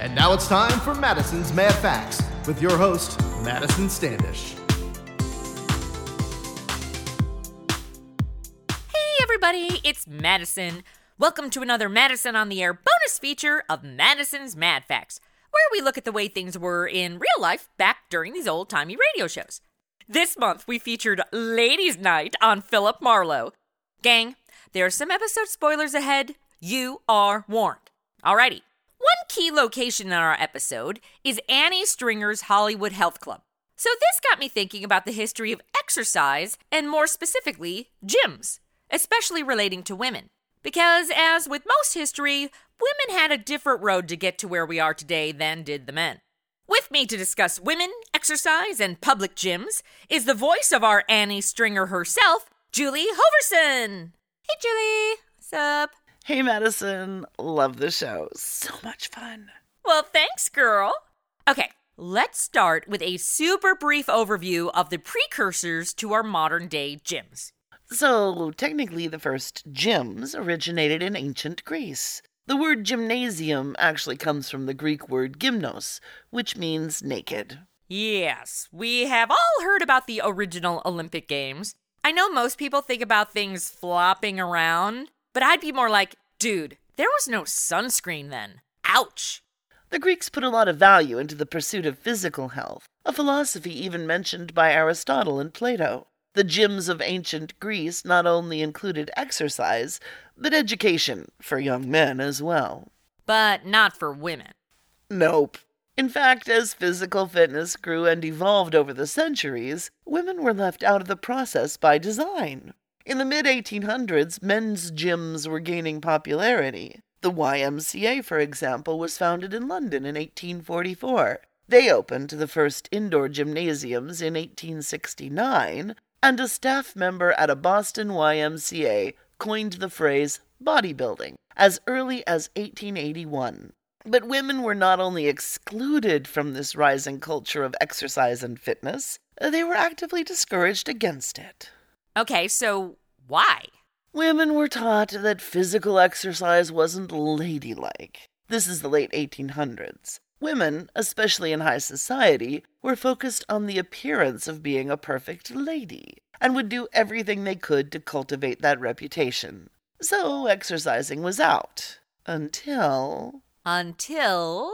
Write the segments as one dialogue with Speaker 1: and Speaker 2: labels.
Speaker 1: And now it's time for Madison's Mad Facts with your host, Madison Standish.
Speaker 2: Hey, everybody, it's Madison. Welcome to another Madison on the Air bonus feature of Madison's Mad Facts, where we look at the way things were in real life back during these old timey radio shows. This month, we featured Ladies' Night on Philip Marlowe. Gang, there are some episode spoilers ahead. You are warned. Alrighty. One key location in our episode is Annie Stringer's Hollywood Health Club. So this got me thinking about the history of exercise and more specifically, gyms, especially relating to women. Because as with most history, women had a different road to get to where we are today than did the men. With me to discuss women, exercise, and public gyms is the voice of our Annie Stringer herself, Julie Hoverson. Hey, Julie. What's up?
Speaker 3: Hey, Madison. Love the show. So much fun.
Speaker 2: Well, thanks, girl. Okay, let's start with a super brief overview of the precursors to our modern day gyms.
Speaker 3: So, technically, the first gyms originated in ancient Greece. The word gymnasium actually comes from the Greek word gymnos, which means naked.
Speaker 2: Yes, we have all heard about the original Olympic Games. I know most people think about things flopping around, but I'd be more like, dude, there was no sunscreen then. Ouch.
Speaker 3: The Greeks put a lot of value into the pursuit of physical health, a philosophy even mentioned by Aristotle and Plato. The gyms of ancient Greece not only included exercise, but education for young men as well.
Speaker 2: But not for women.
Speaker 3: Nope. In fact, as physical fitness grew and evolved over the centuries, women were left out of the process by design. In the mid 1800s, men's gyms were gaining popularity. The YMCA, for example, was founded in London in 1844. They opened the first indoor gymnasiums in 1869, and a staff member at a Boston YMCA coined the phrase bodybuilding as early as 1881. But women were not only excluded from this rising culture of exercise and fitness, they were actively discouraged against it.
Speaker 2: Okay, so why?
Speaker 3: Women were taught that physical exercise wasn't ladylike. This is the late 1800s. Women, especially in high society, were focused on the appearance of being a perfect lady and would do everything they could to cultivate that reputation. So exercising was out. Until.
Speaker 2: Until.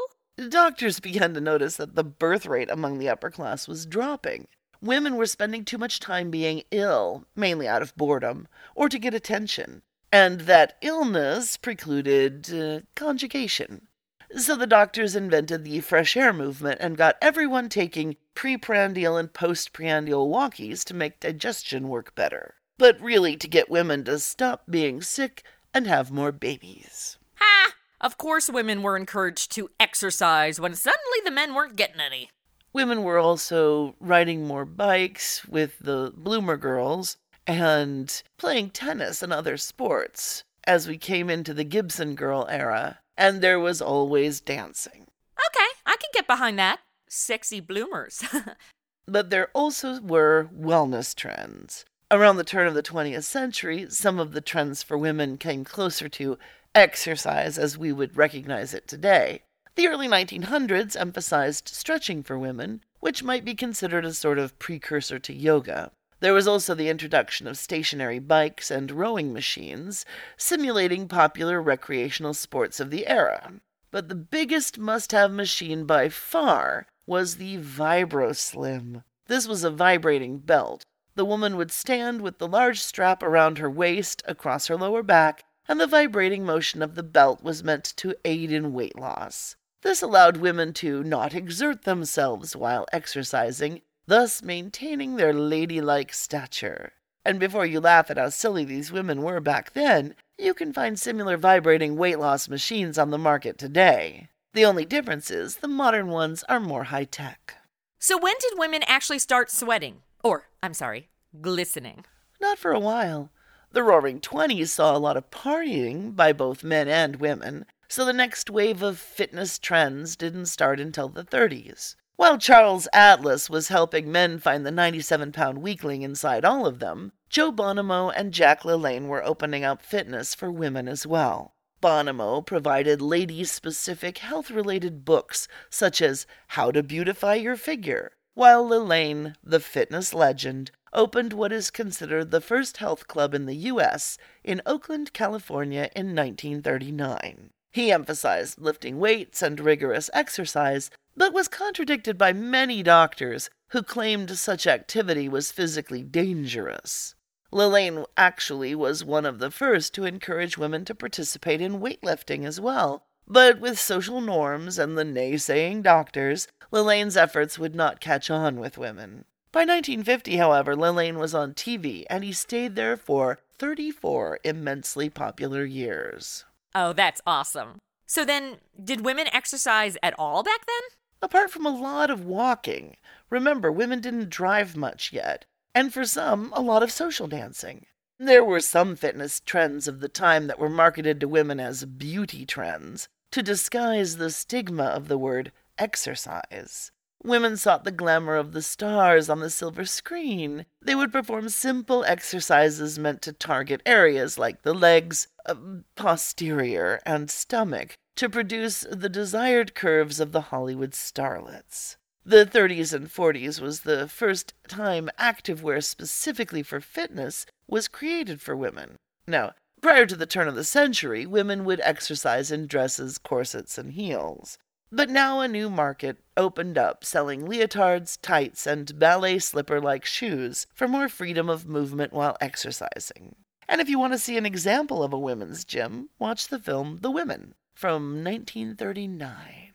Speaker 3: Doctors began to notice that the birth rate among the upper class was dropping. Women were spending too much time being ill, mainly out of boredom, or to get attention, and that illness precluded uh, conjugation. So the doctors invented the fresh air movement and got everyone taking preprandial and postprandial walkies to make digestion work better. But really to get women to stop being sick and have more babies.
Speaker 2: Ha! Of course, women were encouraged to exercise when suddenly the men weren't getting any.
Speaker 3: Women were also riding more bikes with the bloomer girls and playing tennis and other sports as we came into the Gibson girl era and there was always dancing.
Speaker 2: Okay, I can get behind that. Sexy bloomers.
Speaker 3: but there also were wellness trends. Around the turn of the 20th century, some of the trends for women came closer to exercise as we would recognize it today. The early 1900s emphasized stretching for women, which might be considered a sort of precursor to yoga. There was also the introduction of stationary bikes and rowing machines, simulating popular recreational sports of the era. But the biggest must have machine by far was the VibroSlim. This was a vibrating belt. The woman would stand with the large strap around her waist across her lower back, and the vibrating motion of the belt was meant to aid in weight loss. This allowed women to not exert themselves while exercising thus maintaining their ladylike stature. And before you laugh at how silly these women were back then, you can find similar vibrating weight loss machines on the market today. The only difference is the modern ones are more high tech.
Speaker 2: So, when did women actually start sweating? Or, I'm sorry, glistening?
Speaker 3: Not for a while. The roaring 20s saw a lot of partying by both men and women, so the next wave of fitness trends didn't start until the 30s. While Charles Atlas was helping men find the 97 pound weakling inside all of them, Joe Bonomo and Jack LaLanne were opening up fitness for women as well. Bonomo provided ladies specific health related books such as How to Beautify Your Figure, while LaLanne, the fitness legend, opened what is considered the first health club in the U.S. in Oakland, California in 1939. He emphasized lifting weights and rigorous exercise, but was contradicted by many doctors who claimed such activity was physically dangerous. LaLanne actually was one of the first to encourage women to participate in weightlifting as well. But with social norms and the naysaying doctors, LaLanne's efforts would not catch on with women. By 1950, however, LaLanne was on TV, and he stayed there for 34 immensely popular years.
Speaker 2: Oh, that's awesome. So then, did women exercise at all back then?
Speaker 3: Apart from a lot of walking. Remember, women didn't drive much yet, and for some, a lot of social dancing. There were some fitness trends of the time that were marketed to women as beauty trends to disguise the stigma of the word exercise. Women sought the glamour of the stars on the silver screen. They would perform simple exercises meant to target areas like the legs, uh, posterior, and stomach to produce the desired curves of the Hollywood starlets. The 30s and 40s was the first time activewear specifically for fitness was created for women. Now, prior to the turn of the century, women would exercise in dresses, corsets, and heels. But now a new market opened up, selling leotards, tights, and ballet slipper like shoes for more freedom of movement while exercising. And if you want to see an example of a women's gym, watch the film The Women from 1939.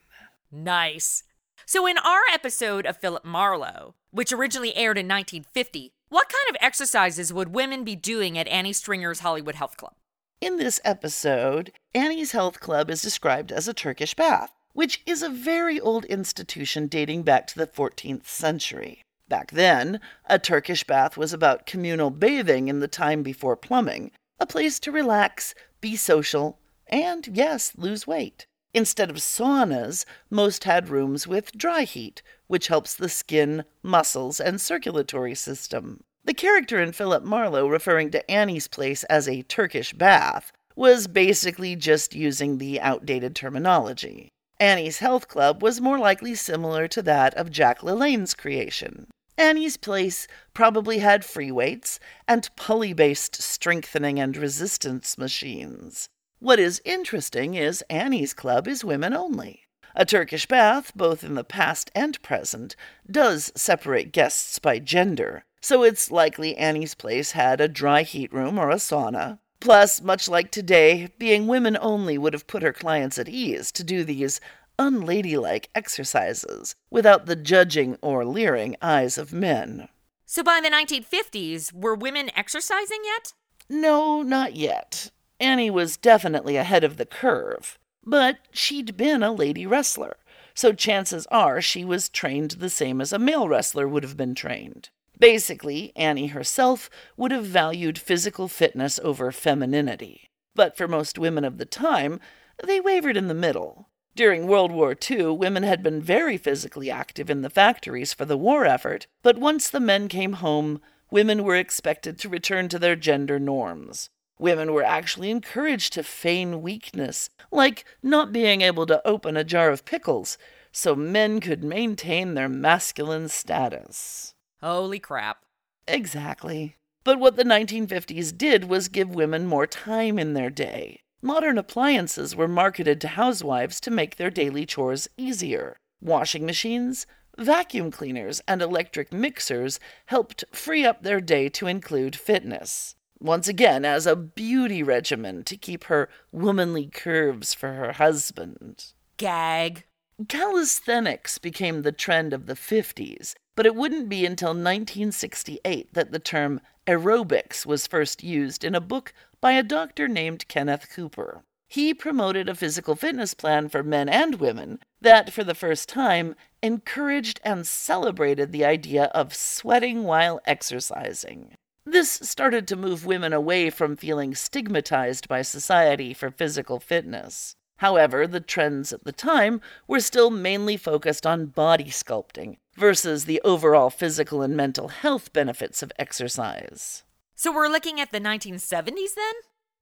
Speaker 2: Nice. So, in our episode of Philip Marlowe, which originally aired in 1950, what kind of exercises would women be doing at Annie Stringer's Hollywood Health Club?
Speaker 3: In this episode, Annie's Health Club is described as a Turkish bath, which is a very old institution dating back to the 14th century. Back then, a Turkish bath was about communal bathing in the time before plumbing, a place to relax, be social, and, yes, lose weight. Instead of saunas, most had rooms with dry heat, which helps the skin, muscles, and circulatory system. The character in Philip Marlowe referring to Annie's place as a Turkish bath was basically just using the outdated terminology. Annie's Health Club was more likely similar to that of Jack LaLanne's creation. Annie's place probably had free weights and pulley based strengthening and resistance machines. What is interesting is Annie's Club is women only. A Turkish bath, both in the past and present, does separate guests by gender, so it's likely Annie's place had a dry heat room or a sauna. Plus, much like today, being women only would have put her clients at ease to do these unladylike exercises without the judging or leering eyes of men.
Speaker 2: So by the 1950s, were women exercising yet?
Speaker 3: No, not yet. Annie was definitely ahead of the curve, but she'd been a lady wrestler, so chances are she was trained the same as a male wrestler would have been trained. Basically, Annie herself would have valued physical fitness over femininity. But for most women of the time, they wavered in the middle. During World War II, women had been very physically active in the factories for the war effort, but once the men came home, women were expected to return to their gender norms. Women were actually encouraged to feign weakness, like not being able to open a jar of pickles, so men could maintain their masculine status.
Speaker 2: Holy crap.
Speaker 3: Exactly. But what the 1950s did was give women more time in their day. Modern appliances were marketed to housewives to make their daily chores easier. Washing machines, vacuum cleaners, and electric mixers helped free up their day to include fitness once again as a beauty regimen to keep her womanly curves for her husband.
Speaker 2: Gag.
Speaker 3: Calisthenics became the trend of the 50s, but it wouldn't be until 1968 that the term aerobics was first used in a book by a doctor named Kenneth Cooper. He promoted a physical fitness plan for men and women that, for the first time, encouraged and celebrated the idea of sweating while exercising. This started to move women away from feeling stigmatized by society for physical fitness. However, the trends at the time were still mainly focused on body sculpting versus the overall physical and mental health benefits of exercise.
Speaker 2: So we're looking at the 1970s then?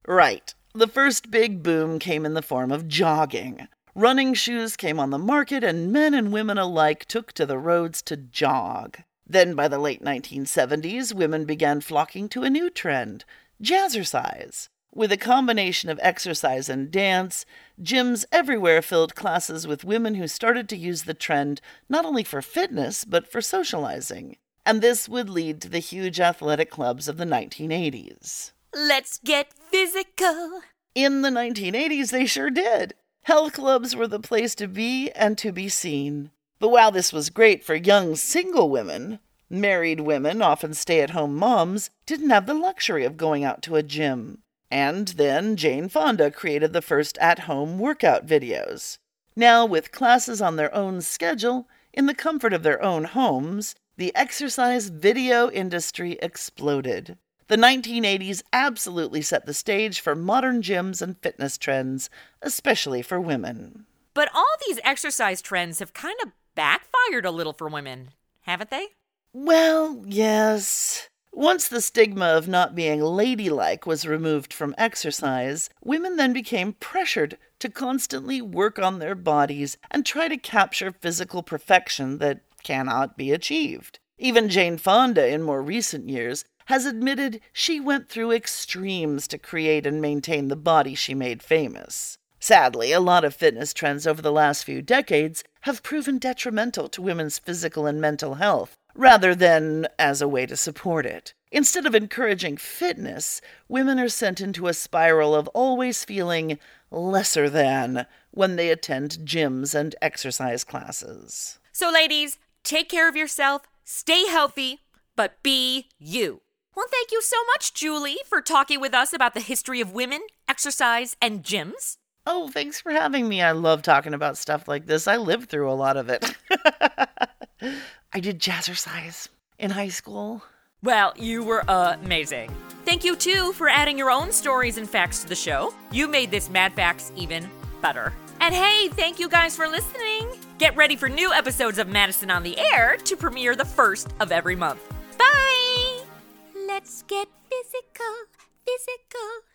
Speaker 3: Right. The first big boom came in the form of jogging. Running shoes came on the market, and men and women alike took to the roads to jog. Then, by the late 1970s, women began flocking to a new trend jazzercise. With a combination of exercise and dance, gyms everywhere filled classes with women who started to use the trend not only for fitness, but for socializing. And this would lead to the huge athletic clubs of the 1980s.
Speaker 2: Let's get physical.
Speaker 3: In the 1980s, they sure did. Health clubs were the place to be and to be seen. But while this was great for young single women, married women, often stay at home moms, didn't have the luxury of going out to a gym. And then Jane Fonda created the first at home workout videos. Now, with classes on their own schedule, in the comfort of their own homes, the exercise video industry exploded. The 1980s absolutely set the stage for modern gyms and fitness trends, especially for women.
Speaker 2: But all these exercise trends have kind of backfired a little for women, haven't they?
Speaker 3: Well, yes. Once the stigma of not being ladylike was removed from exercise, women then became pressured to constantly work on their bodies and try to capture physical perfection that cannot be achieved. Even Jane Fonda, in more recent years, has admitted she went through extremes to create and maintain the body she made famous. Sadly, a lot of fitness trends over the last few decades have proven detrimental to women's physical and mental health, rather than as a way to support it. Instead of encouraging fitness, women are sent into a spiral of always feeling lesser than when they attend gyms and exercise classes.
Speaker 2: So, ladies, take care of yourself, stay healthy, but be you. Well, thank you so much, Julie, for talking with us about the history of women, exercise, and gyms.
Speaker 3: Oh, thanks for having me. I love talking about stuff like this. I lived through a lot of it. I did jazzercise in high school.
Speaker 2: Well, you were amazing. Thank you, too, for adding your own stories and facts to the show. You made this Mad Facts even better. And hey, thank you guys for listening. Get ready for new episodes of Madison on the Air to premiere the first of every month. Bye! Let's get physical, physical.